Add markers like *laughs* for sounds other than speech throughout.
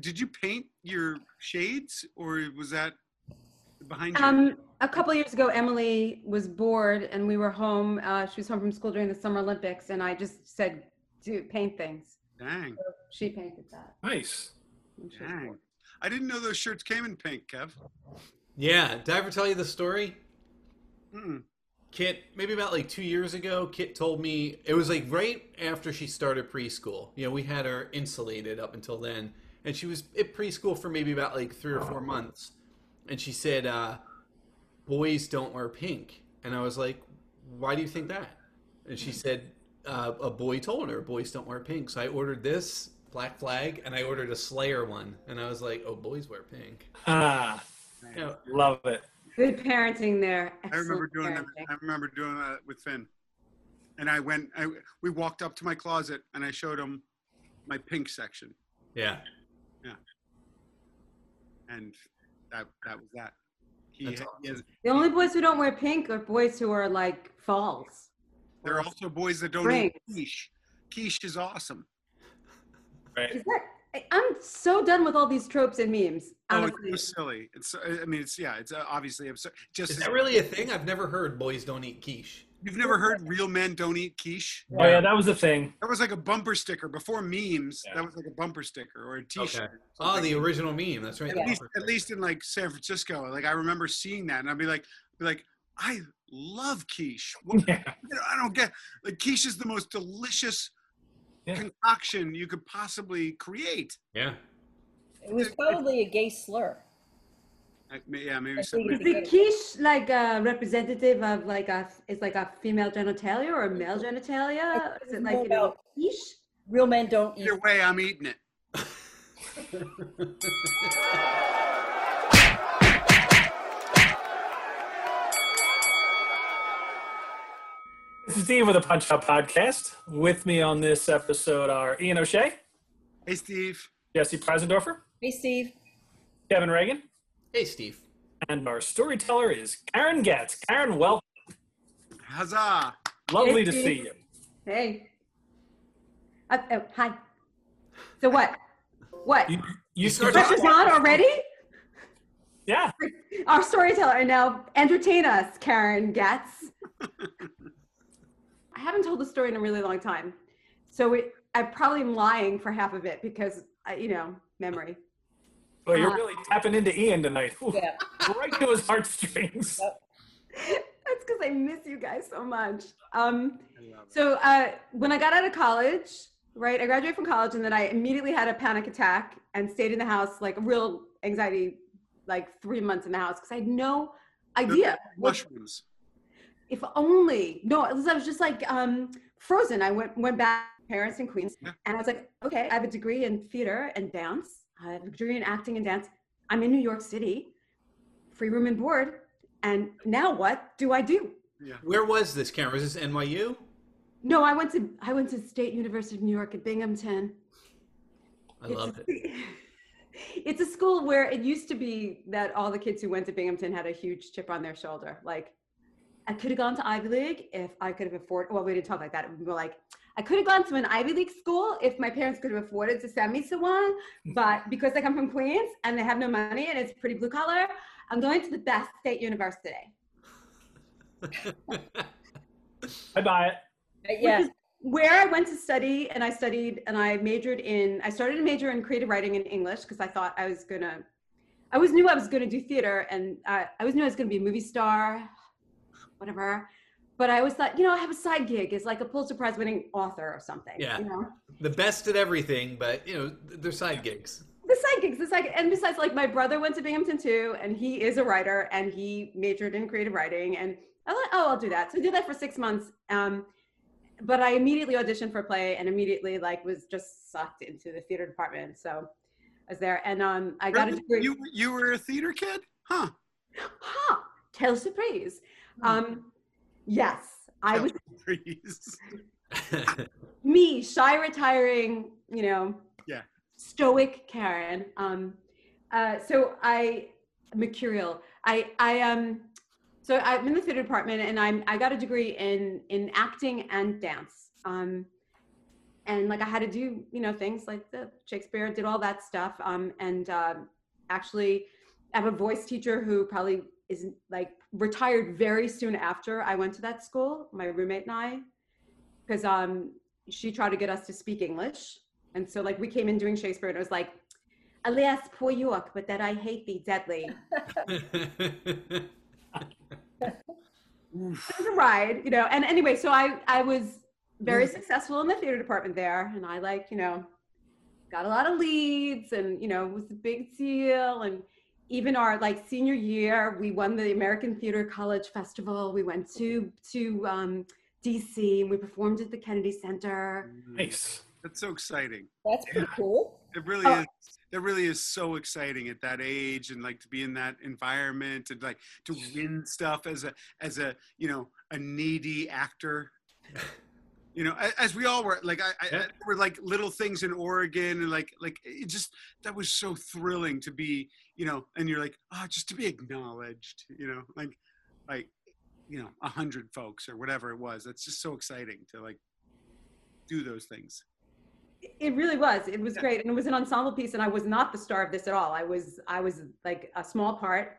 did you paint your shades or was that behind you? Um, a couple years ago, Emily was bored and we were home. Uh, she was home from school during the Summer Olympics, and I just said, "Do paint things." Dang, So she painted that. Nice. when she was dang. I didn't know those shirts came in pink, Kev. Yeah. Did I ever tell you the story? Mm. Kit, maybe about like two years ago, Kit told me it was like right after she started preschool. You know, we had her insulated up until then, and she was at preschool for maybe about like three or four months. And she said, uh, "Boys don't wear pink," and I was like, "Why do you think that?" And she said, uh, "A boy told her boys don't wear pink." So I ordered this Black Flag, and I ordered a Slayer one, and I was like, "Oh, boys wear pink." Ah, You know, love it. Good parenting there. I remember Excellent doing that. I remember doing that with Finn. And I went. I we walked up to my closet and I showed him my pink section, yeah. And that that was that. He, That's he has, The only boys who don't wear pink are boys who are like falls. there are also boys that don't Spring. eat quiche. Quiche is awesome. Right. Is that? I- I'm so done with all these tropes and memes. Oh, Honestly. it's so silly. It's. so- I mean, it's yeah. It's uh, obviously absurd. Just Is that really a thing? I've never heard boys don't eat quiche. you've never heard real men don't eat quiche? Oh yeah, that was the thing. That was like a bumper sticker before memes. Yeah. That was like a bumper sticker or a T-shirt. Okay. Oh, the original meme. That's right. at least at least in like San Francisco. Like I remember seeing that, and I'd be like, be like, I love quiche. What, *laughs* Yeah. you know, I don't get like quiche is the most delicious Yeah. concoction you could possibly create. Yeah. It was probably a gay slur. I, yeah, maybe I some. think Is the quiche like a representative of like a? Is like a female genitalia or a male genitalia? Is it like More you know, quiche? Real men don't eat. Either way, I'm eating it. *laughs* This is Steve with the Punch Out Podcast. With me on this episode are Ian O'Shea, Hey, Steve. Jessie Preisendorfer, Hey, Steve. Kevin Regan, hey, Steve. and our storyteller is Karen Getz. Karen, welcome. Huzzah! Lovely Hey, to Steve. see you. Hey. Uh, oh, hi. So what? What? You, you start started, Pressure's on already? yeah. Our storyteller now entertain us, Karen Getz. *laughs* I haven't told the story in a really long time, so it, I probably am lying for half of it because I, you know memory. Well, you're Uh, really tapping into Ian tonight. Ooh, *laughs* Yeah. *laughs* Right to his heartstrings. That's because I miss you guys so much. Um, I love it. so uh, when I got out of college, right, I graduated from college and then I immediately had a panic attack and stayed in the house like real anxiety, like three months in the house because I had no idea. what- Mushrooms. If only no it was, i was just like um frozen i went went back to parents in queens Yeah. and i was like okay i have a degree in theater and dance i have a degree in acting and dance i'm in new york city free room and board and now what do i do Yeah. Where was this, Karen? Was this NYU? no i went to i went to state university of new york at binghamton I It's love a- it. *laughs* it's a school where it used to be that all the kids who went to Binghamton had a huge chip on their shoulder. Like, I could have gone to Ivy League if I could have afforded. Well, we didn't talk like that. We were like, I could have gone to an Ivy League school if my parents could have afforded to send me to one. But *laughs* because I come from Queens and they have no money and it's pretty blue collar, I'm going to the best state university. *laughs* I buy it. Yeah. where I went to study and I studied and I majored in I started a major in creative writing in English because I thought I was gonna I always knew I was gonna do theater and I, I always knew I was gonna be a movie star, whatever. But I always thought, you know, I have a side gig as like a Pulitzer Prize winning author or something. Yeah. You know? the best at everything, but you know they're side gigs. The side gigs, the side and besides like my brother went to Binghamton too, and he is a writer and he majored in creative writing and I thought, oh, I'll do that. So I did that for six months. Um, but I immediately auditioned for a play and immediately like was just sucked into the theater department. So I was there and um, I got a degree. You you were a theater kid? Huh. Huh, tell surprise. Um, yes, I was *laughs* *laughs* me, shy, retiring, you know, Yeah. stoic Karen. Um, uh, so I, mercurial. I, I, um, so I'm in the theater department, and I'm I got a degree in in acting and dance. Um, and like I had to do you know things like the Shakespeare, did all that stuff. Um, and um, actually, I have a voice teacher who probably isn't like retired very soon after I went to that school. My roommate and I, because um, she tried to get us to speak English, and so like we came in doing Shakespeare, and it was like. Alas, poor York, but that I hate thee deadly. *laughs* it was a ride, you know. And anyway, so I I was very successful in the theater department there, and I like you know got a lot of leads, and you know it was a big deal. And even our like senior year, we won the American Theater College Festival. We went to to um, DC and we performed at the Kennedy Center. Nice. That's so exciting. That's pretty cool. It really Oh. is. It really is so exciting at that age, and like to be in that environment, and like to win stuff as a as a you know a needy actor. You know, as we all were, like I, I Yeah. there were like little things in Oregon, and like like it just that was so thrilling to be, you know, and you're like, oh, just to be acknowledged, you know, like like you know, a hundred folks or whatever it was. That's just so exciting to like do those things. It really was. It was Yeah. great, and it was an ensemble piece. And I was not the star of this at all. I was I was like a small part,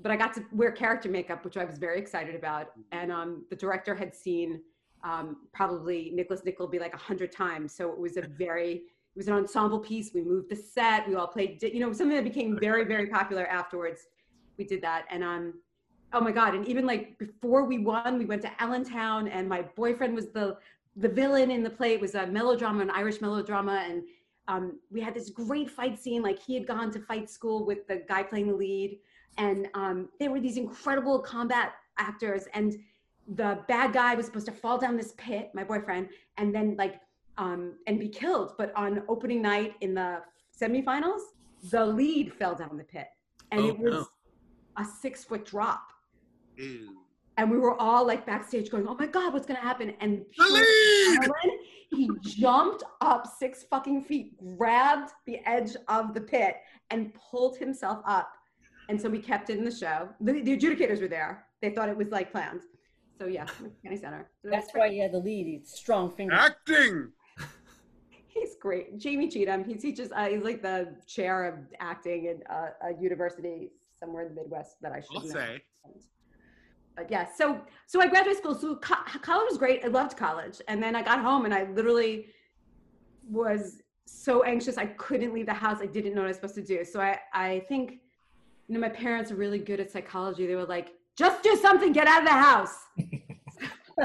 but I got to wear character makeup, which I was very excited about. And um, the director had seen um, probably Nicholas Nickleby like a hundred times, so it was a very it was an ensemble piece. We moved the set. We all played, you know, something that became very very popular afterwards. We did that, and um, oh my god! And even like before we won, we went to Allentown, and my boyfriend was the the villain in the play. It was a melodrama an irish melodrama. And um, we had this great fight scene. Like he had gone to fight school with the guy playing the lead. And um, there were these incredible combat actors. And the bad guy was supposed to fall down this pit my boyfriend and then like um, and be killed but on opening night in the semifinals the lead fell down the pit and Oh, it was no. a six foot drop Ew. and we were all like backstage going, "Oh my god, what's gonna happen?" And! Alan, he jumped up six fucking feet, grabbed the edge of the pit, and pulled himself up. And so we kept it in the show. The, the adjudicators were there; they thought it was like planned. So yeah, Kennedy Center. So That's why he had the lead. He's strong fingers. Acting. *laughs* he's great. Jamie Cheatham. He teaches. Uh, he's like the chair of acting at uh, a university somewhere in the Midwest that I should I'll know. say. but yeah so so i graduated school so co- college was great i loved college and then i got home and i literally was so anxious i couldn't leave the house i didn't know what i was supposed to do so i i think you know my parents are really good at psychology they were like just do something get out of the house *laughs*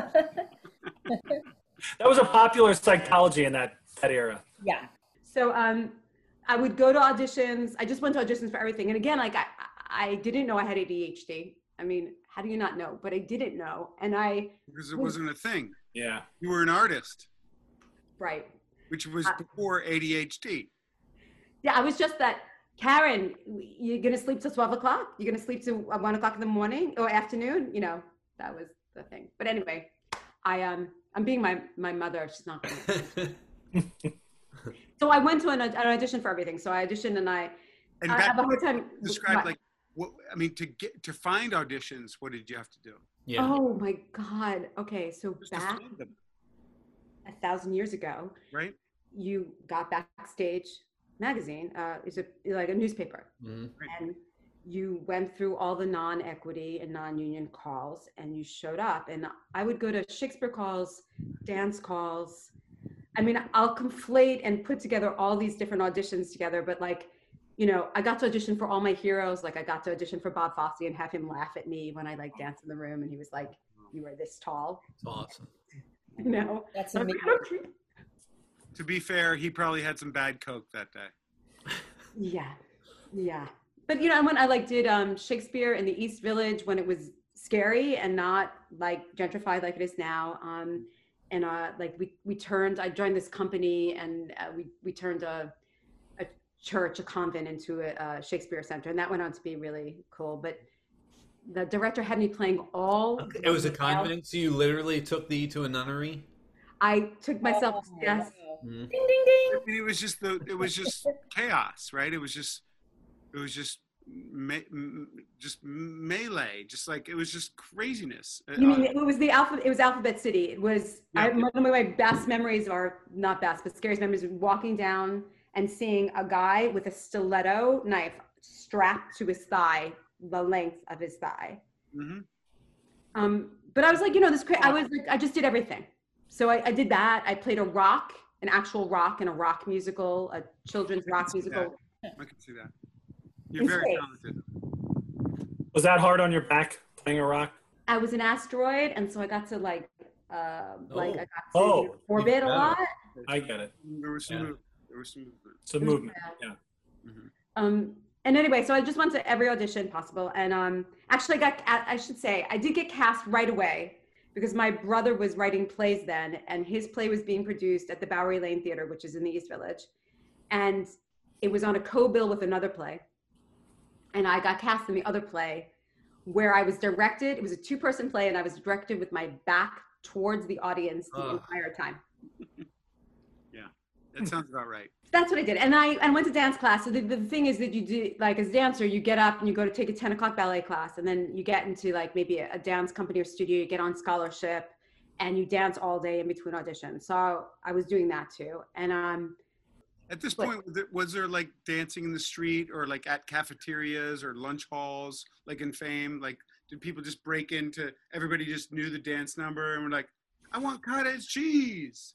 That was a popular psychology in that that era. yeah. so um i would go to auditions i just went to auditions for everything and again like i i didn't know i had adhd i mean how do you not know but i didn't know and i Because it wasn't a thing. Yeah. You were an artist, right which was Uh, before ADHD. Yeah, I was just that. Karen, you're gonna sleep till twelve o'clock. You're gonna sleep till uh, one o'clock in the morning or afternoon. You know, that was the thing. But anyway, I um, I'm being my my mother. She's not gonna. *laughs* so I went to an, an audition for everything. So I auditioned and I, And I back, have a hard time. describe what- like what I mean to get to find auditions. What did you have to do? yeah. Oh my God. Okay, so Just back a thousand years ago, right? you got Backstage magazine. Uh, it's a like a newspaper. Mhm. and you went through all the non-equity and non-union calls and you showed up and i would go to shakespeare calls dance calls i mean i'll conflate and put together all these different auditions together but like you know i got to audition for all my heroes like i got to audition for bob fosse and have him laugh at me when i like dance in the room and he was like you are this tall It's awesome. *laughs* you know That's amazing. like, "Okay." To be fair, he probably had some bad coke that day. Yeah, yeah. But you know, when I like did um, Shakespeare in the East Village when it was scary and not like gentrified like it is now, um, and uh, like we we turned, I joined this company and uh, we we turned a a church, a convent into a, a Shakespeare center, and that went on to be really cool. But the director had me playing all. It was a convent, so you literally took the to a nunnery. I took myself. Oh, yes. wow. Mhm. Ding ding ding. I mean, it was just the it was just *laughs* chaos, right? It was just it was just me, just melee, just like it was just craziness. Uh, You mean it was the alphabet? It was Alphabet City. It was I, Yeah. one of my best memories, are not best, but scariest memories, walking down and seeing a guy with a stiletto knife strapped to his thigh, the length of his thigh. Mm-hmm. Um, but I was like, you know, this. Cra- I was like, I just did everything. So I, I did that. I played a rock, an actual rock, in a rock musical, a children's rock see that. musical. I can see that. You're In very space. talented. Was that hard on your back playing a rock? I was an asteroid, and so I got to like, uh, like I got to Oh. orbit a Even lot. I get it. There was some. Yeah. move- There was some movement. It's a movement. Yeah. Yeah. Mhm. Um, and anyway, so I just went to every audition possible, and um, actually, I got I I should say I did get cast right away because my brother was writing plays then, and his play was being produced at the Bouwerie Lane Theater, which is in the East Village, and it was on a co-bill with another play, and I got cast in the other play, where I was directed. It was a two-person play, and I was directed with my back towards the audience the Ugh. entire time. That sounds about right. That's what I did. And I, I went to dance class. So the, the thing is that you do, like as a dancer, you get up and you go to take a 10 o'clock ballet class. And then you get into like maybe a, a dance company or studio, you get on scholarship and you dance all day in between auditions. So I was doing that too. And um, At this What? point, was there, was there like dancing in the street or like at cafeterias or lunch halls, like in Fame? Like, did people just break into? Everybody just knew the dance number and were like, "I want cottage cheese."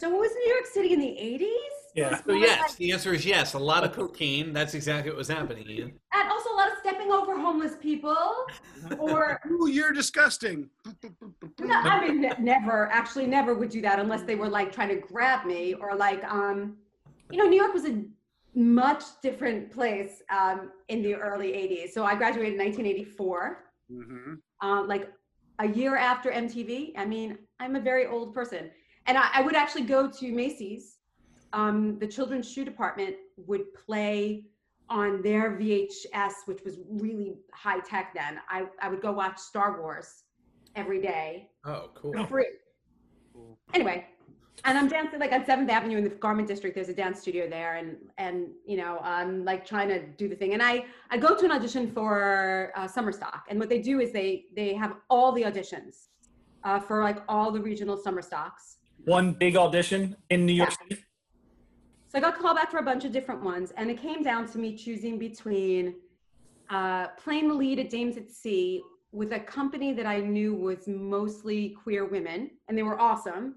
So it was New York City in the 80s. Yeah. So yes, the answer is yes. A lot of cocaine. That's exactly what was happening, Ian. And also a lot of stepping over homeless people. *laughs* Or, Ooh, you're disgusting. no, I mean, ne- never, actually never would do that unless they were like trying to grab me or like, um, you know, New York was a much different place um, in the early 80s. So I graduated in 1984, hmm um, like a year after MTV. I mean, I'm a very old person. And I, I would actually go to Macy's. Um, the children's shoe department would play on their VHS, which was really high tech then. I, I would go watch Star Wars every day Oh, cool. for free. Cool. Anyway, and I'm dancing like on Seventh Avenue in the Garment District. There's a dance studio there, and and you know I'm like trying to do the thing. And I I go to an audition for uh, Summer Stock, and what they do is they they have all the auditions uh, for like all the regional summer stocks. One big audition in New York City. So I got called back for a bunch of different ones, and it came down to me choosing between uh, playing the lead at Dames at Sea with a company that I knew was mostly queer women, and they were awesome,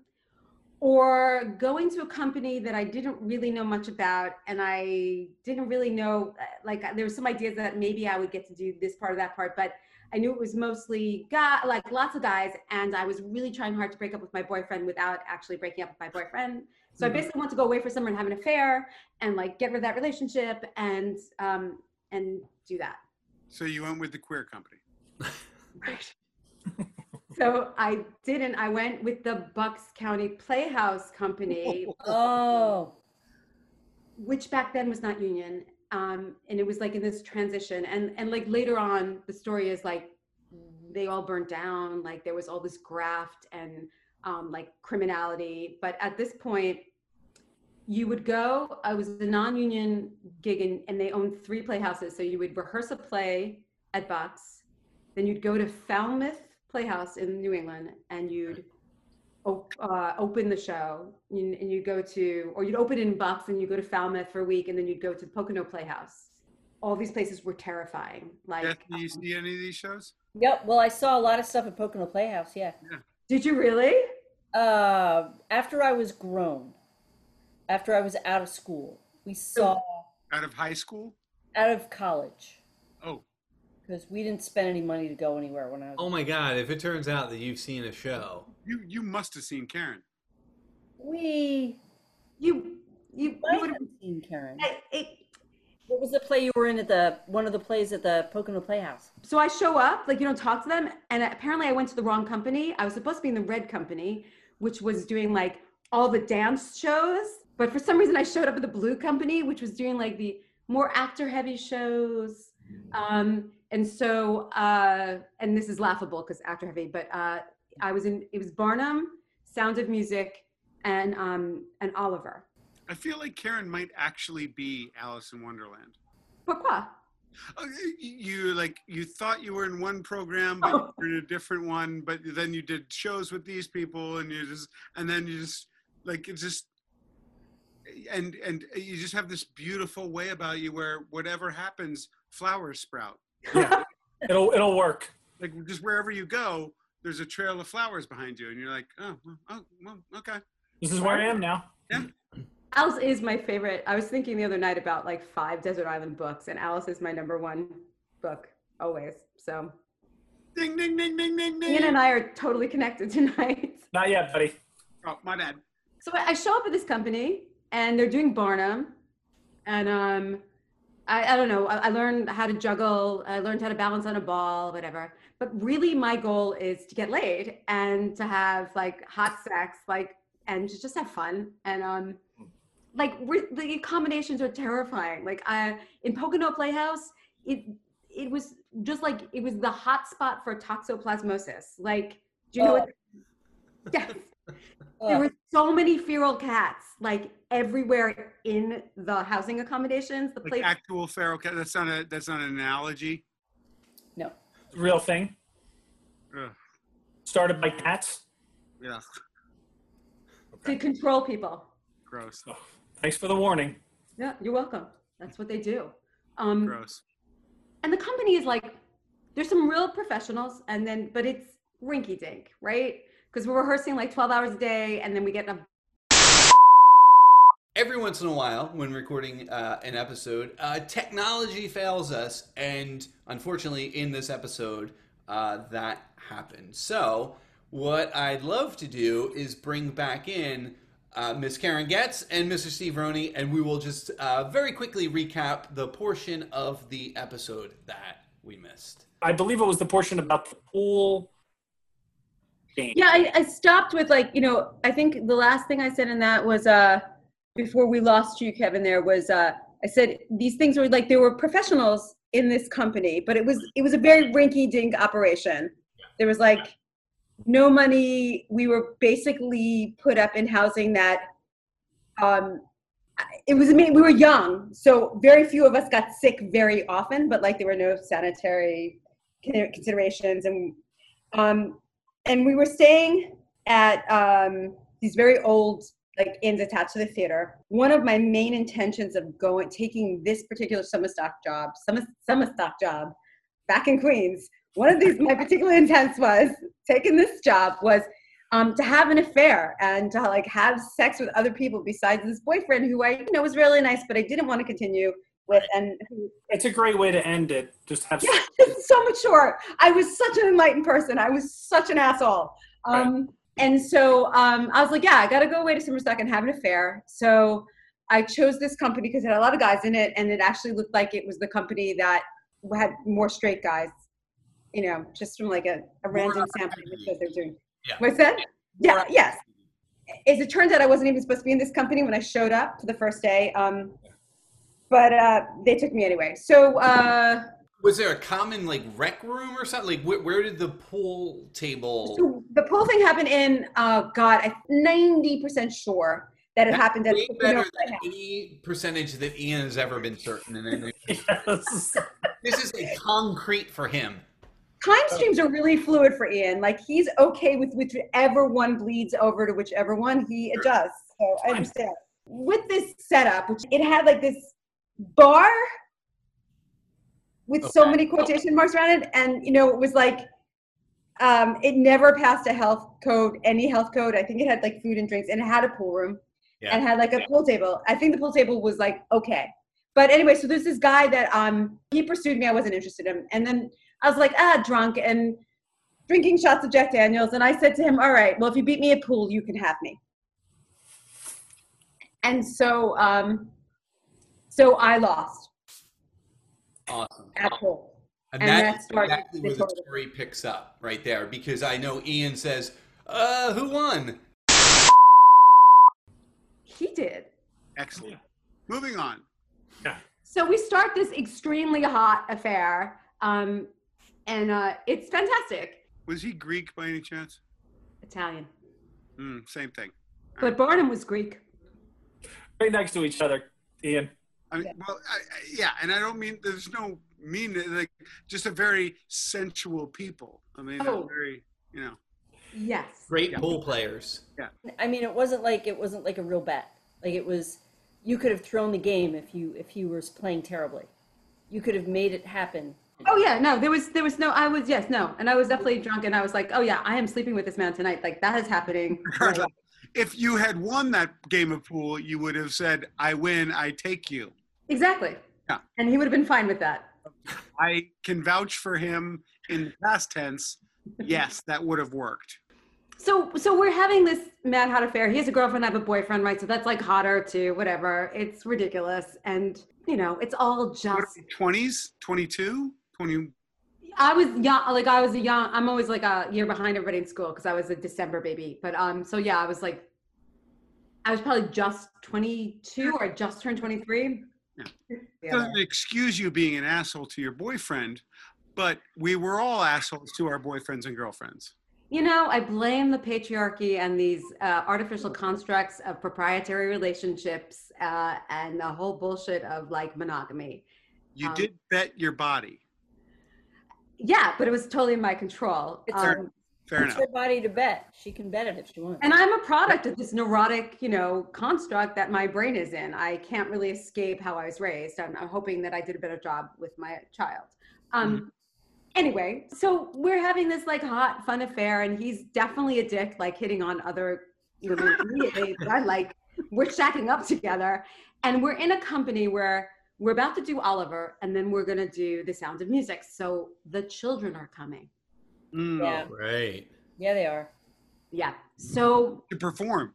or going to a company that I didn't really know much about, and I didn't really know, uh, like there were some ideas that maybe I would get to do this part or that part, but I knew it was mostly guy, like lots of guys, and I was really trying hard to break up with my boyfriend without actually breaking up with my boyfriend. So I Mhm. basically want to go away for summer and have an affair and like get rid of that relationship and um and do that. So you went with the queer company. right. *laughs* So I didn't. I went with the Bucks County Playhouse Company, *laughs* Oh, which back then was not union. Um, and it was like in this transition. And and like later on, the story is like they all burnt down. Like there was all this graft and um, like criminality. But at this point, you would go. I was a non-union gig, and, and they owned three playhouses. So you would rehearse a play at Bucks, then you'd go to Falmouth Playhouse in New England, and you'd uh, open the show. You, and you go to, or you'd open in Bucks, and you go to Falmouth for a week, and then you'd go to the Pocono Playhouse. All these places were terrifying. Like, Beth, do you um, see any of these shows? yep. Well, I saw a lot of stuff at Pocono Playhouse. Yeah. did you really? Uh, after I was grown, after I was out of school, we saw Out of high school? out of college Oh, because we didn't spend any money to go anywhere when I was. Oh my God! If it turns out that you've seen a show, you you must have seen Karen. We You, you, you might would have seen Karen. I, it, What was the play you were in at the one of the plays at the Pocono Playhouse? so I show up, like you don't talk to them, and apparently I went to the wrong company. I was supposed to be in the red company, which was doing like all the dance shows, but for some reason I showed up at the blue company, which was doing like the more actor heavy shows. Um, and so, uh, and this is laughable because actor heavy, but uh, I was in. It was Barnum, Sound of Music, and um, and Oliver. I feel like Karen might actually be Alice in Wonderland. Pourquoi? Oh, You like you thought you were in one program, but you were in a different one. But then you did shows with these people, and you just and then you just like it's just and and you just have this beautiful way about you where whatever happens, flowers sprout. Yeah, it'll it'll work. Like just wherever you go, there's a trail of flowers behind you, and you're like, oh, well, oh, well, okay. This is where I am now. Yeah. Alice is my favorite. I was thinking the other night about like five Desert Island books, and Alice is my number one book always. So Ding ding ding ding ding ding. Ian and I are totally connected *laughs* tonight. Not yet, buddy. Oh, my bad. So I I show up at this company, and they're doing Barnum, and um, I, I don't know. I, I learned how to juggle. I learned how to balance on a ball, whatever. But really, my goal is to get laid and to have like hot sex, like and just have fun. And um, like re- the accommodations are terrifying. Like I in Pocono Playhouse, it it was just like it was the hot spot for toxoplasmosis. Like, do you know what? *laughs* Yes. *laughs* There were so many feral cats, like everywhere in the housing accommodations. The Like place, actual feral cat. That's not a that's not an analogy. no. Real thing. Ugh, Started by cats. yeah, Okay. to control people. gross, Oh, thanks for the warning. Yeah, you're welcome. That's what they do. Um, gross. and the company is like, there's some real professionals, and then, but it's rinky dink, right? Because we're rehearsing like 12 hours a day, and then we get a Every once in a while, when recording uh, an episode, uh, technology fails us, and unfortunately, in this episode, uh, that happened. So, what I'd love to do is bring back in uh, Miss Karen Getz and Mr. Steve Roney, and we will just uh, very quickly recap the portion of the episode that we missed. I believe it was the portion about the pool game. Yeah, I, I stopped with like, you know, I think the last thing I said in that was uh before we lost you, Kevin, there was uh I said these things were like there were professionals in this company, but it was it was a very rinky dink operation. There was like no money. We were basically put up in housing that um it was I mean we were young, so very few of us got sick very often, but like there were no sanitary considerations and um and we were staying at um, these very old like inns attached to the theater. One of my main intentions of going taking this particular summer stock job, summer summer stock job, back in Queens. One of these my particular intents was taking this job was um, to have an affair and to like have sex with other people besides this boyfriend who I you know was really nice, but I didn't want to continue with and who It's a great way to end it. Just have yeah, *laughs* so mature. I was such an enlightened person. I was such an asshole. Um, And so um, I was like, yeah, I got to go away to Summer Stock and have an affair. So I chose this company because it had a lot of guys in it, and it actually looked like it was the company that had more straight guys. You know, just from like a, a random sample that says they're doing. Yeah. What's that? Yeah. More- Yes. As it turns out, I wasn't even supposed to be in this company when I showed up to the first day. Um, but uh, they took me anyway. So. Uh, Was there a common like rec room or something? Like, where, where did the pool table? So the pool thing happened in, uh, God, I'm 90% sure that it That's happened at way the better than any percentage that Ian has ever been certain. in any- yes. *laughs* this is like concrete for him. Time streams are really fluid for Ian. Like he's okay with whichever one bleeds over to whichever one he adjusts. So I understand. With this setup, which it had like this bar with so many quotation marks around it, and you know, it was like um, it never passed a health code, any health code. I think it had like food and drinks, and it had a pool room. Yeah. and had like a pool table. I think the pool table was like okay. But anyway, so there's this guy that um he pursued me. I wasn't interested in him. And then I was like, ah, drunk and drinking shots of Jack Daniels. And I said to him, All right, well, if you beat me at pool, you can have me. And so um so I lost Awesome. at pool. And, And that's that started exactly where this the whole- story picks up right there because I know Ian says, uh, who won? He did. Excellent. Moving on. Yeah. So we start this extremely hot affair. Um and uh it's fantastic. Was he Greek by any chance? Italian. Mm, same thing. But Barnum was Greek. Right next to each other, Ian. I mean, Yeah. well, I, I, yeah, and I don't mean there's no mean like just a very sensual people. I mean, Oh. very, you know. Yes. Great Yeah. pool players. Yeah. I mean, it wasn't like it wasn't like a real bet. Like it was, you could have thrown the game if you if you were playing terribly. You could have made it happen. Oh yeah, no, there was there was no. I was yes, no, and I was definitely drunk, and I was like, oh yeah, I am sleeping with this man tonight. Like that is happening. Regardless, *laughs* If you had won that game of pool, you would have said, "I win, I take you." Exactly. Yeah. And he would have been fine with that. I can vouch for him in past tense. Yes, that would have worked. So so we're having this mad hot affair. He has a girlfriend, I have a boyfriend, right? So that's like hotter too, whatever. It's ridiculous. And you know, it's all just Twenties, 22, 20. I was young like I was a young I'm always like a year behind everybody in school because I was a December baby. But um so yeah, I was like I was probably just 22 or I just turned 23. Yeah. Doesn't excuse you being an asshole to your boyfriend, but we were all assholes to our boyfriends and girlfriends. You know, I blame the patriarchy and these uh, artificial constructs of proprietary relationships uh, and the whole bullshit of like monogamy. You Um, did bet your body. Yeah, but it was totally in my control. It's Um, Fair it's enough. her body to bet. She can bet it if she wants. and I'm a product of this neurotic, you know, construct that my brain is in. I can't really escape how I was raised. I'm, I'm hoping that I did a better job with my child. Um, Anyway, so we're having this like hot, fun affair, and he's definitely a dick, like hitting on other women *laughs* immediately. But I like we're shacking up together, and we're in a company where we're about to do Oliver, and then we're gonna do The Sound of Music. So the children are coming. Mm, Yeah. Right. Yeah, they are. Yeah. So To perform.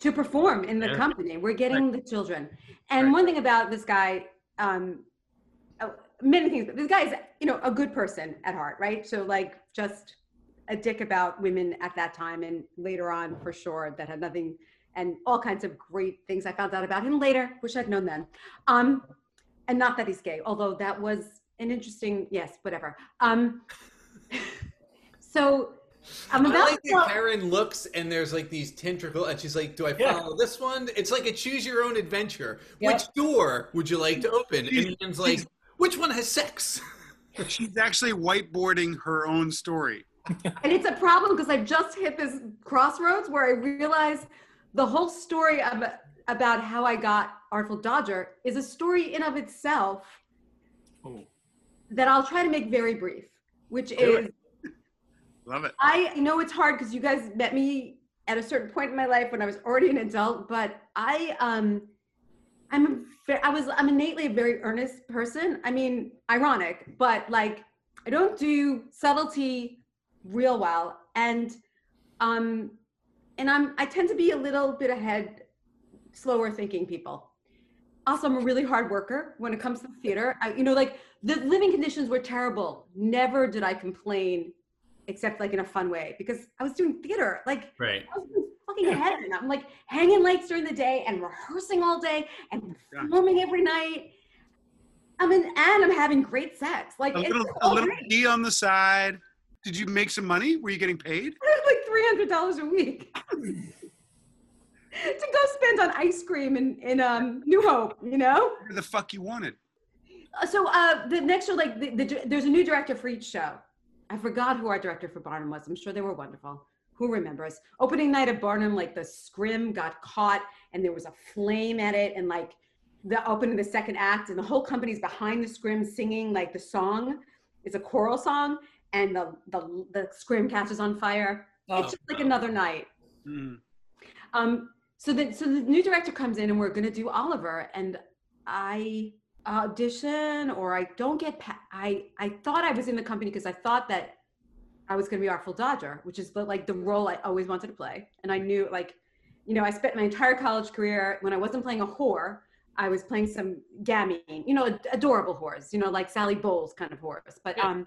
to perform in the Yeah. company. We're getting the children. And Right. one thing about this guy, um, uh, many things. This guy is, you know, a good person at heart, right? So like just a dick about women at that time and later on for sure that had nothing and all kinds of great things I found out about him later. Wish I'd known then. Um, and not that he's gay, although that was an interesting, yes, whatever. Um, so I'm I like to that Karen looks and there's like these tentacles, and she's like, "Do I Yeah. follow this one?" It's like a choose your own adventure. Yep. Which door would you like to open? She's- And Ian's like, "Which one has sex?" *laughs* She's actually whiteboarding her own story. And it's a problem because I've just hit this crossroads where I realize the whole story of, about how I got Artful Dodger is a story in of itself Oh. that I'll try to make very brief, which Do is it. Love it. I know it's hard because you guys met me at a certain point in my life when I was already an adult, but I um I'm a I was I'm innately a very earnest person. I mean, ironic, but like I don't do subtlety real well, and um and I'm I tend to be a little bit ahead, slower thinking people. Also, I'm a really hard worker when it comes to theater. I, you know, like the living conditions were terrible. Never did I complain except like in a fun way because I was doing theater. Like Right. I was in fucking heaven. I'm like hanging lights during the day and rehearsing all day and performing every night. I mean, and I'm having great sex. Like A it's little, a little. D on the side. Did you make some money? Were you getting paid? *laughs* like three hundred dollars a week *laughs* to go spend on ice cream in in um, New Hope. You know. Whatever the fuck you wanted. Uh, So uh, the next show, like the, the, there's a new director for each show. I forgot who our director for Barnum was. I'm sure they were wonderful. Who remembers? Opening night of Barnum, like the scrim got caught and there was a flame at it, and like the opening the second act, and the whole company's behind the scrim singing like the song. It's a choral song, and the the the scrim catches on fire. It's just like another night. Mm. Um, so the so the new director comes in and we're gonna do Oliver and I audition or I don't get pa- I I thought I was in the company because I thought that I was gonna be Artful Dodger, which is the, like the role I always wanted to play, and I knew like you know I spent my entire college career when I wasn't playing a whore. I was playing some gamine, you know, ad- adorable whores, you know, like Sally Bowles kind of whores. But Yeah. um,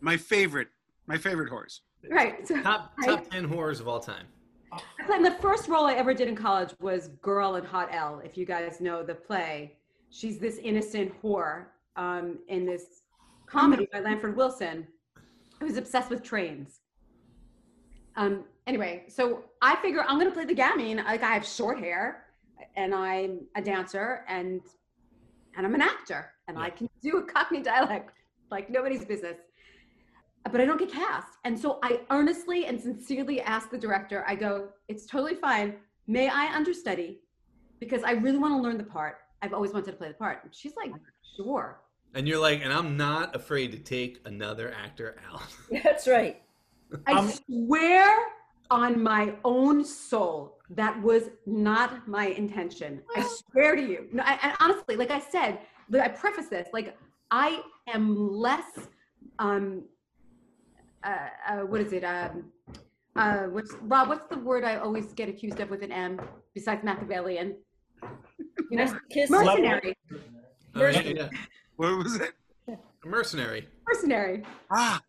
My favorite. My favorite horse. right. So Top *laughs* I- top ten horrors of all time. I played- the first role I ever did in college was Girl in Hot L. If you guys know the play, she's this innocent whore um, in this comedy by Lanford Wilson, who's obsessed with trains. Um, anyway, so I figure I'm gonna play the gamine. Like I have short hair, and I'm a dancer and and I'm an actor and I can do a Cockney dialect like nobody's business. But I don't get cast. And so I earnestly and sincerely ask the director, I go, it's totally fine. May I understudy? Because I really want to learn the part. I've always wanted to play the part. And she's like, sure. And you're like, and I'm not afraid to take another actor out. *laughs* That's right. I Um, swear on my own soul that was not my intention. I swear to you. No, I- and honestly, like I said, I preface this like I am less. Um, uh, uh, what is it? Um, uh, what's Rob? What's the word I always get accused of with an M besides Machiavellian? You know, Kiss. mercenary. Oh, yeah, yeah. What was it? A mercenary. Mercenary. Ah,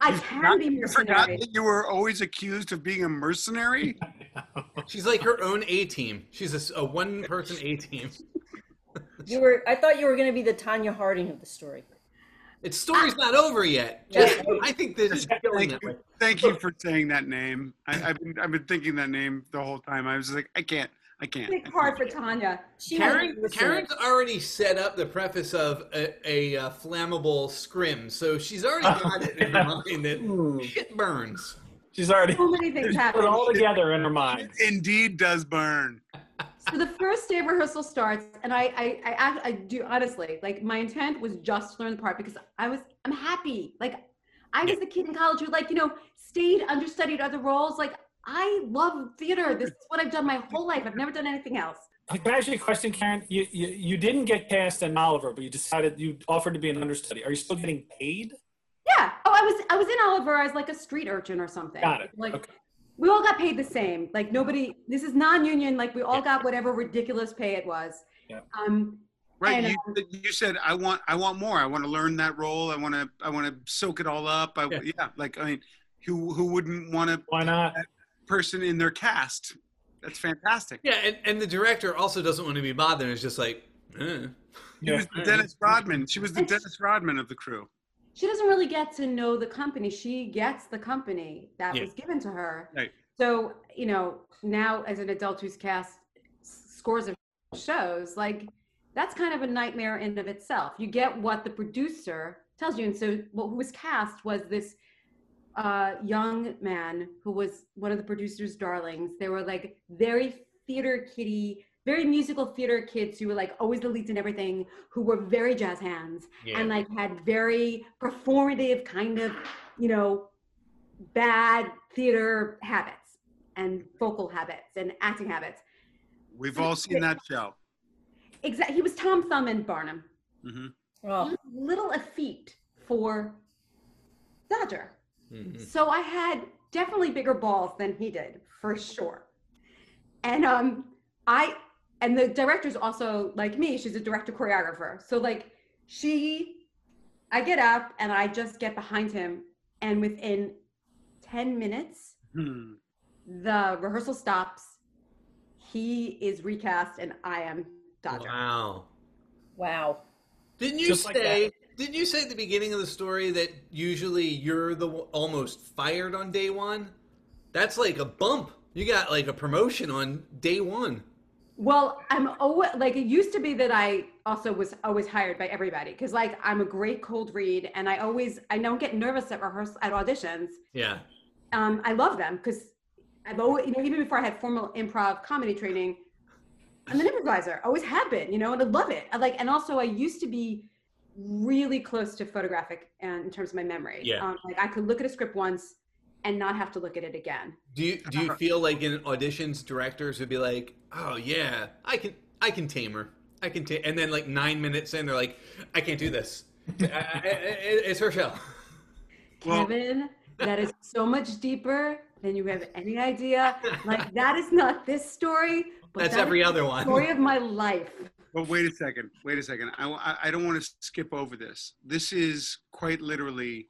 I you can forgot- be you forgot mercenary. that you were always accused of being a mercenary. *laughs* She's like her own A team. She's a s- a, one person A team. You were. I thought you were going to be the Tonya Harding of the story. Its story's not over yet. Yeah. Just, I think this is killing Thank you, thank you for saying that name. I, I've been I've been thinking that name the whole time. I was like, I can't, I can't. Big part for Tonya. She Karen, Karen's already set up the preface of a, a, uh flammable scrim, so she's already *laughs* got it in her mind that shit burns. She's already So many things happen. put it all together in her mind. Indeed, does burn. So the first day of rehearsal starts and I, I i act i do honestly like my intent was just to learn the part because i was i'm happy like i was the kid in college who like you know stayed understudied other roles like i love theater this is what i've done my whole life i've never done anything else Can I ask you a question, Karen? You, you you didn't get cast in Oliver, but you decided you offered to be an understudy. Are you still getting paid? yeah oh i was i was in oliver as like a street urchin or something Got it. like Okay. We all got paid the same like nobody this is non-union like we all got whatever ridiculous pay it was Yeah. um Right? And, You, you said I want I want more. I want to learn that role. I want to I want to soak it all up. I, Yeah. yeah. like I mean, who who wouldn't want a Why not? person in their cast? That's fantastic. Yeah, and, and the director also doesn't want to be bothered. It's just like, eh. She was the Dennis Rodman. She was the Dennis Rodman of the crew. She doesn't really get to know the company. She gets the company that Yeah. was given to her. Right. So, you know, now as an adult who's cast scores of shows, like that's kind of a nightmare in of itself. You get what the producer tells you. And so what who was cast was this uh, young man who was one of the producer's darlings. They were like very theater kitty, very musical theater kids who were like always the leads in everything, who were very jazz hands yeah. and like had very performative kind of you know bad theater habits and vocal habits and acting habits We've all seen that show. exactly he was tom thumb and barnum hmm Oh, little effete for dodger Mhm. so i had definitely bigger balls than he did for sure and um i and the director's also like me she's a director choreographer so like she i get up and i just get behind him and within 10 minutes Hmm. the rehearsal stops he is recast and i am dodger Wow. wow. Didn't you Just like say? didn't you say at the beginning of the story that usually you're the almost fired on day one? That's like a bump. You got like a promotion on day one. Well, I'm always like it used to be that I also was always hired by everybody because like I'm a great cold read and I always I don't get nervous at rehearsal at auditions. Yeah. Um, I love them because I've always you know even before I had formal improv comedy training, I'm an improviser. Always have been, you know, and I love it. I like and also I used to be really close to photographic and in terms of my memory. Yeah. Um, like I could look at a script once and not have to look at it again. Do you do you feel like in auditions directors would be like, oh yeah, I can I can tame her. I can tame, and then like nine minutes in, they're like, I can't do this. I, I, I- it's her show. *laughs* Kevin, that is so much deeper than you have any idea. Like that is not this story, but That's that every other one. Story of my life. But wait a second. Wait a second. I, I, I don't want to skip over this. This is quite literally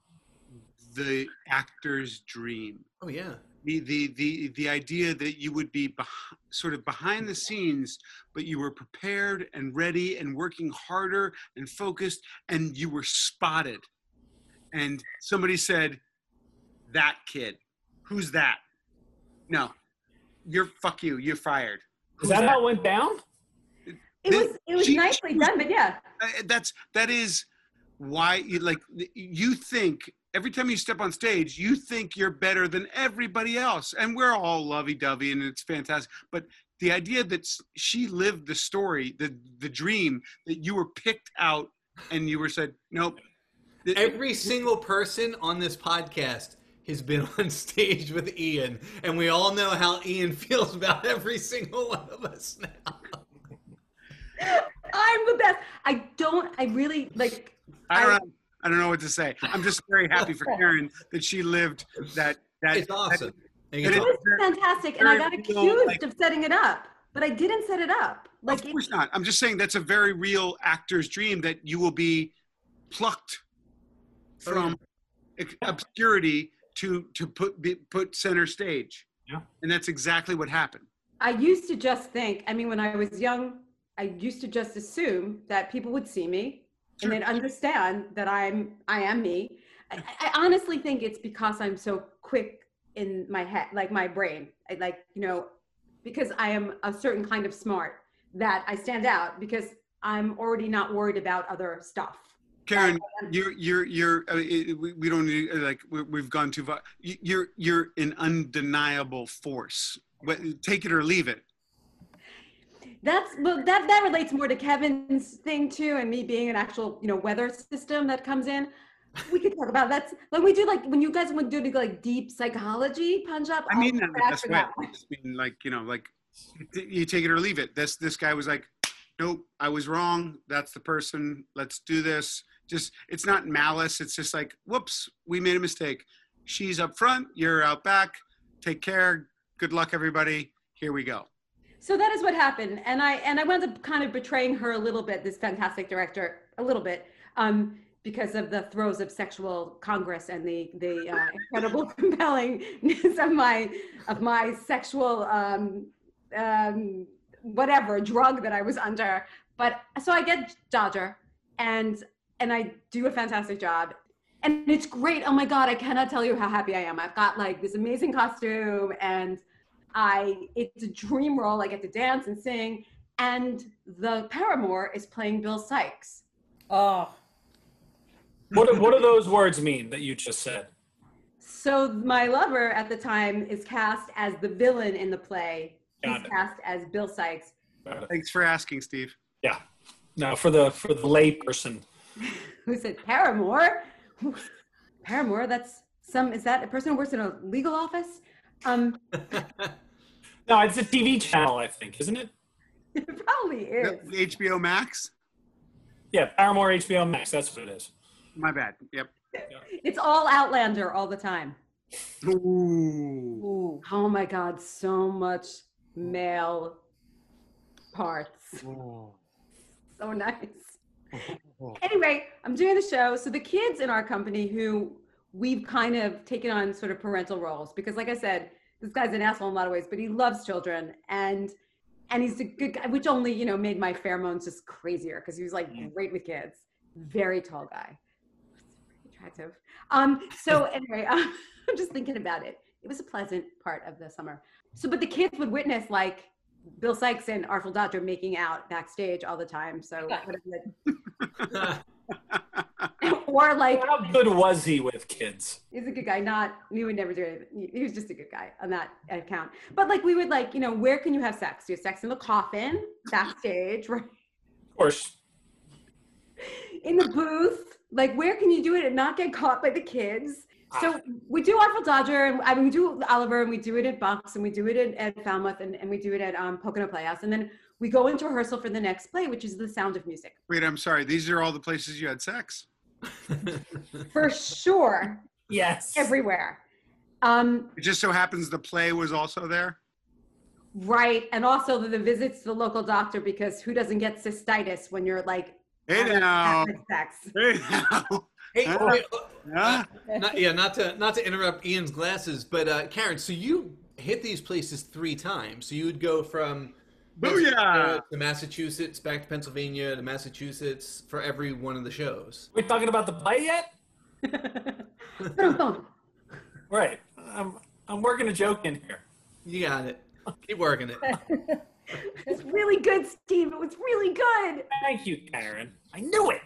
the actor's dream. Oh yeah. The, the, the, the idea that you would be beh- sort of behind the scenes, but you were prepared and ready and working harder and focused, and you were spotted. And somebody said, That kid, who's that? No, you're fuck you, you're fired. Is that how it went down? It This- was it was she- nicely she was- done, but yeah. Uh, that's that is why you like you think every time you step on stage you think you're better than everybody else and we're all lovey-dovey and it's fantastic but the idea that she lived the story the the dream that you were picked out and you were said nope Every single person on this podcast has been *laughs* on stage with Ian, and we all know how Ian *laughs* feels about every single one of us now. *laughs* I'm the best. I don't I really like I don't know, I don't know what to say i'm just very happy for karen that she lived that that It's awesome. Like, It it's is. it was fantastic and I got very real, accused like- of setting it up, but I didn't set it up. Like of it, course not i'm just saying that's a very real actor's dream that you will be plucked from obscurity to to put be, put center stage Yeah. and that's exactly what happened I used to just think, I mean, when I was young, I used to just assume that people would see me Sure. And they'd understand that I'm, I am me. I, I honestly think it's because I'm so quick in my head, like my brain. I like, you know, because I am a certain kind of smart that I stand out because I'm already not worried about other stuff. karen you're you're you're uh, we, we don't need like we, we've gone too far You- you're you're an undeniable force take it or leave it That's well, that that relates more to Kevin's thing too, and me being an actual you know weather system that comes in. We could talk about that's when we do like when you guys would do like deep psychology punch up. i mean that in the best way. that. I mean like you know like you take it or leave it. This this guy was like nope i was wrong. That's the person. Let's do this. Just it's not malice. It's just like whoops we made a mistake. She's up front. You're out back. Take care. Good luck everybody. Here we go So that is what happened, and I and I wound up kind of betraying her a little bit. This fantastic director, a little bit, um, because of the throes of sexual congress and the the uh, incredible *laughs* compellingness of my of my sexual um, um, whatever drug that I was under. But so I get Dodger, and and I do a fantastic job. And it's great. Oh my God, I cannot tell you how happy I am. I've got like this amazing costume and I it's a dream role. I get to dance and sing, and the paramour is playing Bill Sikes. Oh, What do, what do those words mean that you just said? So my lover at the time is cast as the villain in the play. He's Got it. cast as Bill Sikes. thanks for asking steve Yeah. Now for the for the lay person. *laughs* Who said paramour? paramour? That's some. Is that a person who works in a legal office? Um, *laughs* No, it's a TV channel, I think, isn't it? *laughs* it probably is. hbo max Yeah, Paramore HBO Max. That's what it is. my bad yep *laughs* It's all Outlander all the time. Ooh. ooh. Oh my God, so much male parts. So nice. anyway, I'm doing the show. So the kids in our company who we've kind of taken on sort of parental roles because like I said, this guy's an asshole in a lot of ways, but he loves children and and he's a good guy, which only, you know, made my pheromones just crazier because he was like great with kids. Very tall guy. Attractive. Um, so *laughs* anyway, um, *laughs* I'm just thinking about it. It was a pleasant part of the summer. So, but the kids would witness like Bill Sikes and Artful Dodger making out backstage all the time. So, *laughs* *laughs* or like, How good was he with kids? he's a good guy. Not he would never do it. He was just a good guy on that account. But like, we would like, you know, where can you have sex? Do you have sex in the coffin, backstage, *laughs* right? Of course. in the booth. Like, where can you do it and not get caught by the kids? So we do Artful Dodger, and I mean, we do Oliver, and we do it at Bucks, and we do it at, at Falmouth, and, and we do it at um, Pocono Playhouse, and then we go into rehearsal for the next play, which is The Sound of Music. wait i'm sorry these are all the places you had sex *laughs* For sure, Yes. everywhere. Um, it just so happens the play was also there right, and also the, the visits to the local doctor because who doesn't get cystitis when you're like hey now sex? hey now *laughs* Hey, Huh? wait, uh, *laughs* Huh? not, yeah, not to not to interrupt Eoin's glasses, but uh, Karen, so you hit these places three times. So you would go from Booyah! to Massachusetts, back to Pennsylvania, to Massachusetts for every one of the shows. we talking about the play yet? Boom, *laughs* boom. Right. I'm I'm working a joke in here. You got it. Keep working it. *laughs* It's really good, Steve. It was really good. Thank you, Karen. I knew it.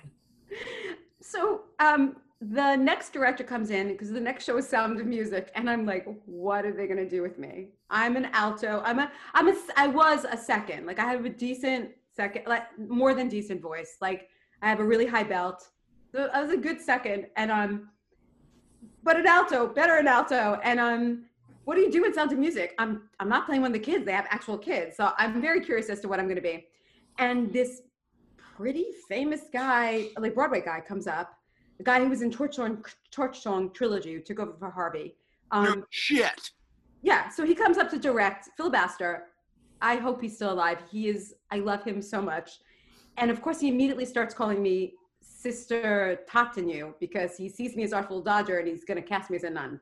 So um, the next director comes in because the next show is Sound of Music, and I'm like, what are they gonna do with me? I'm an alto. I'm a. I'm a. I was a second. Like I have a decent second, like more than decent voice. Like I have a really high belt. So I was a good second, and um, but an alto, better an alto, and um. What do you do in Sound of Music? I'm I'm not playing one of the kids. They have actual kids, so I'm very curious as to what I'm going to be. And this pretty famous guy, like Broadway guy, comes up. The guy who was in Torch Song, trilogy, who took over for Harvey. No Um, shit. yeah, so he comes up to direct Phil Baster. I hope he's still alive. He is. I love him so much, and of course, he immediately starts calling me Sister Tatanu because he sees me as Artful Dodger and he's going to cast me as a nun.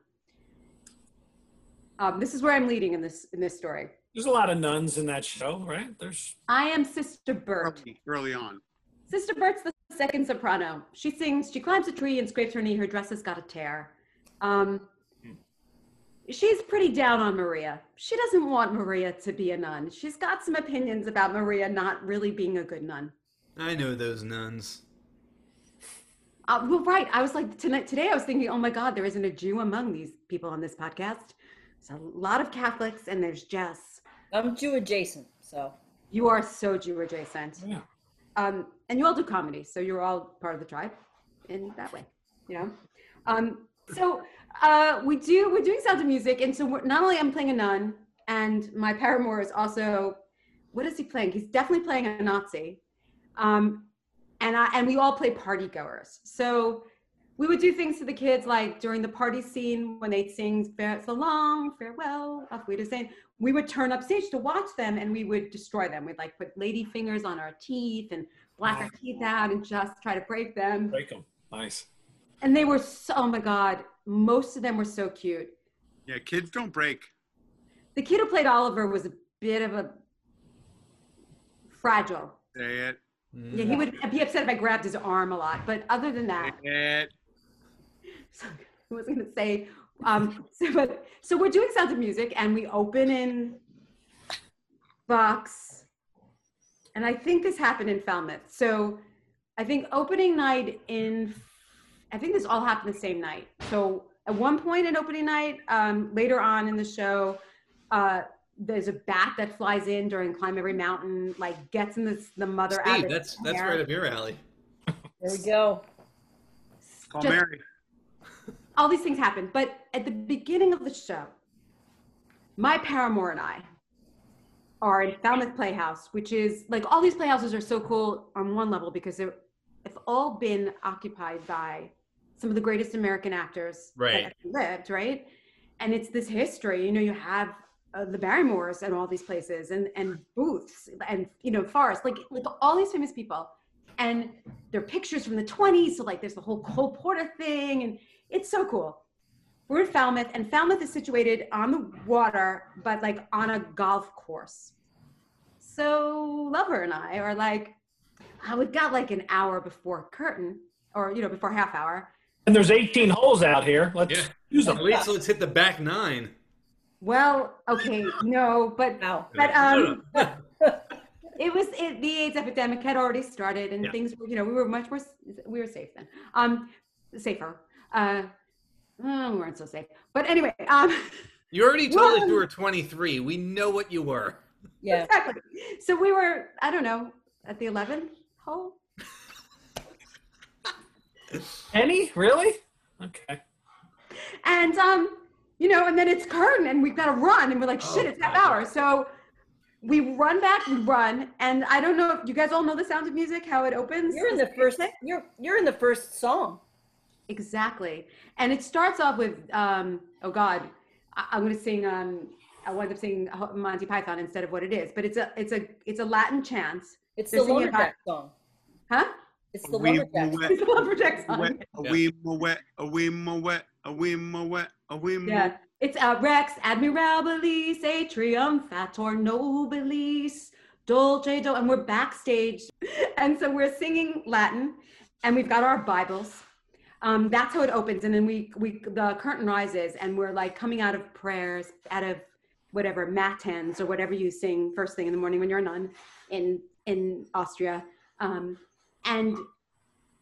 Um, this is where I'm leading in this in this story. There's a lot of nuns in that show, right? There's I am Sister Berthe. Early, early on. Sister Berthe's the second soprano. She sings, she climbs a tree and scrapes her knee. Her dress has got a tear. Um, she's pretty down on Maria. She doesn't want Maria to be a nun. She's got some opinions about Maria not really being a good nun. I know those nuns. Uh, well, right. I was like, tonight, today I was thinking, oh my God, there isn't a Jew among these people on this podcast. There's a lot of Catholics and there's Jess. I'm Jew adjacent, so You are so Jew adjacent. yeah. um, and you all do comedy, so you're all part of the tribe in that way, you know. Um, so uh, we do we're doing sounds of music, and so not only I'm playing a nun, and my paramour is also what is he playing? He's definitely playing a Nazi, um, and I and we all play party goers. So we would do things to the kids like during the party scene when they'd sing "Fare so long, farewell," off we to sing we would turn up stage to watch them and we would destroy them. We'd like put lady fingers on our teeth and black our teeth out and just try to break them. Break them. Nice. And they were so, oh my God, most of them were so cute. Yeah, kids don't break. The kid who played Oliver was a bit of a fragile. Say it. Yeah, he would be upset if I grabbed his arm a lot. But other than that, Say it. *laughs* so I was going to say, um, *laughs* so, but, so we're doing Sounds of Music and we open in Bucks. And I think this happened in Falmouth. So I think opening night in, I think this all happened the same night. So at one point in opening night, um, later on in the show, uh, there's a bat that flies in during Climb Every Mountain, like gets in this, the mother Steve, abbot's that's that's hair. right up your alley. there we go. Call Just- Mary. all these things happen. But at the beginning of the show, my paramour and I are in Falmouth Playhouse, which is like all these playhouses are so cool on one level because they're have all been occupied by some of the greatest American actors Right. that lived, right? And it's this history. You know, you have uh, the Barrymores and all these places, and and Booths, and you know, Forrest, like like all these famous people, and they're pictures from the 20s. So like, there's the whole Cole Porter thing, and it's so cool. We're in Falmouth, and Falmouth is situated on the water, but like on a golf course. So Lover and I are like, oh, we've got like an hour before curtain, or you know, before half hour. And there's 18 holes out here. Let's Yeah. use them. At least let's hit the back nine. Well, okay, no, but Wow. but um, *laughs* it was it, the AIDS epidemic had already started, and Yeah. things were you know we were much more we were safe then, um, safer. Uh, oh, we weren't so safe, but anyway, um, *laughs* You already told us you were 23. We know what you were. Yeah. exactly. So we were I don't know at the 11th hole. Any? Really? Okay. And um, you know, and then it's curtain, and we've got to run, and we're like, shit, Oh, it's half God. hour. So we run back, we run, and I don't know if you guys all know the sound of music, how it opens. You're in the first. You're you're in the first song. Exactly, and it starts off with, um, oh God, I- I'm going to sing. Um, I wound up singing Monty Python instead of what it is, but it's a it's a it's a Latin chant, It's They're the singing about- lumberjack song. huh? It's the lumberjack. wet, *laughs* It's a lumberjack song. wet, a Yeah. wee mo wet, a wee mo a wee mo a wee mo. Yeah, it's uh, Rex Admirabilis a triumphator nobilis dolce do, and we're backstage, *laughs* and so we're singing Latin, and we've got our Bibles. Um, that's how it opens, and then we we the curtain rises, and we're like coming out of prayers, out of whatever matins or whatever you sing first thing in the morning when you're a nun in in Austria, um, and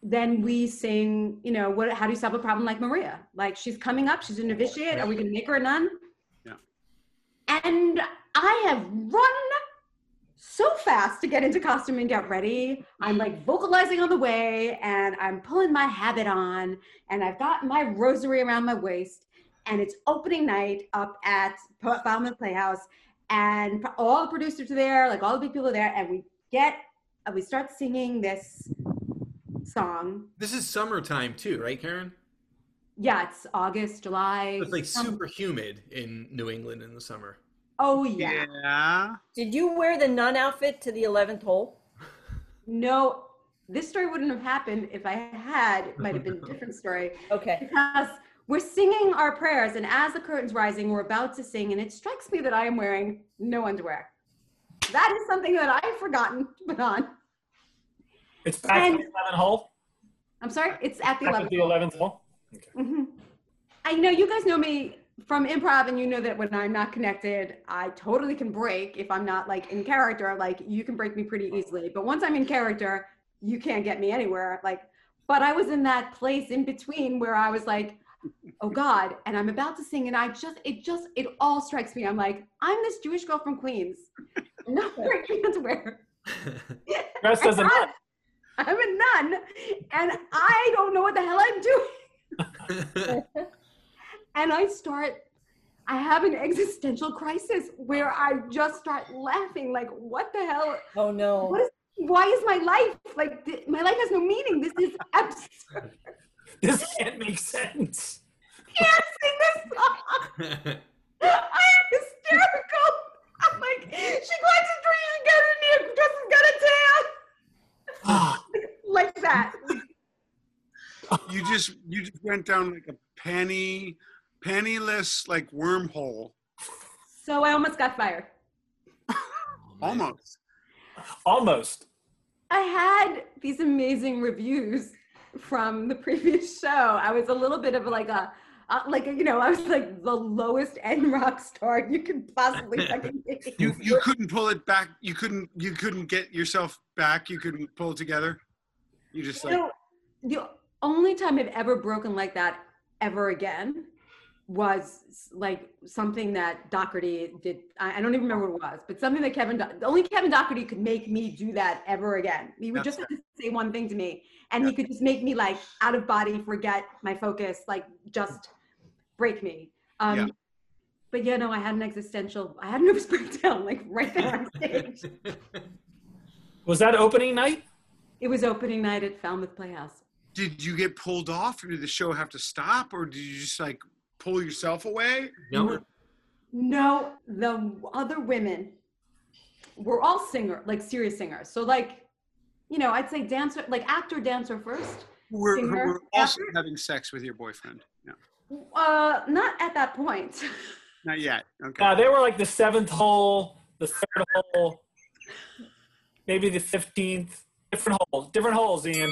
then we sing. You know, what? How do you solve a problem like Maria? Like she's coming up, she's a novitiate. Are we going to make her a nun? Yeah. And I have run so fast to get into costume and get ready. I'm like vocalizing on the way and I'm pulling my habit on and I've got my rosary around my waist and it's opening night up at Falmouth Playhouse and all the producers are there, like all the big people are there and we get, uh, we start singing this song. This is summertime too, right, Karen? Yeah, it's August, July. It's like some- super humid in New England in the summer. Oh yeah. Yeah. Did you wear the nun outfit to the 11th hole? No, this story wouldn't have happened if I had. It might have been a different story. Okay. because we're singing our prayers and as the curtain's rising we're about to sing and it strikes me that i am wearing no underwear that is something that i've forgotten to put on It's back And- at the 11th hole. i'm sorry it's at the Back 11th at the 11th hole. Okay. hmm I you know you guys know me from improv and you know that when i'm not connected i totally can break. If i'm not like in character like you can break me pretty easily. But once i'm in character you can't get me anywhere like but i was in that place in between where i was like oh *laughs* god and i'm about to sing and i just it just it all strikes me. I'm like i'm this jewish girl from queens. *laughs* I'm not wearing *laughs* underwear Dressed as a nun. i'm a nun and i don't know what the hell i'm doing and I start, I have an existential crisis where I just start laughing, like, what the hell? Oh no. What is, why is my life like, th- my life has no meaning. This is absurd. This can't make sense. Can't sing this song. I'm hysterical. I'm like, she climbs a tree and gets in here, just got a tail. Like that. You just you just went down like a penny, penniless like wormhole. So I almost got fired. *laughs* Almost. Almost. I had these amazing reviews from the previous show. I was a little bit of like a, uh, like you know, I was like the lowest end rock star you could possibly *laughs* fucking be. You you couldn't pull it back. You couldn't you couldn't get yourself back. You couldn't pull it together. You just like So the only time I've ever broken like that ever again was like something that Doherty did. I, I don't even remember what it was, but something that Kevin, Do- only Kevin Doherty could make me do that ever again. He would That's just have to say one thing to me and he could just make me like out of body, forget my focus, like just break me. Um, Yeah. But yeah, no, I had an existential, I had a nervous *laughs* breakdown like right there on stage. *laughs* Was that opening night? it was opening night at Falmouth Playhouse. did you get pulled off or did the show have to stop or did you just like pull yourself away? no. No, the other women were all singer, like serious singers. So like, you know, I'd say dancer, like actor, dancer first. Who were, who Singer were also after? having sex with your boyfriend? Yeah. Uh, not at that point. *laughs* not yet. Okay. Uh, they were like the seventh hole, the third hole, maybe the 15th. Different holes. Different holes, Eoin.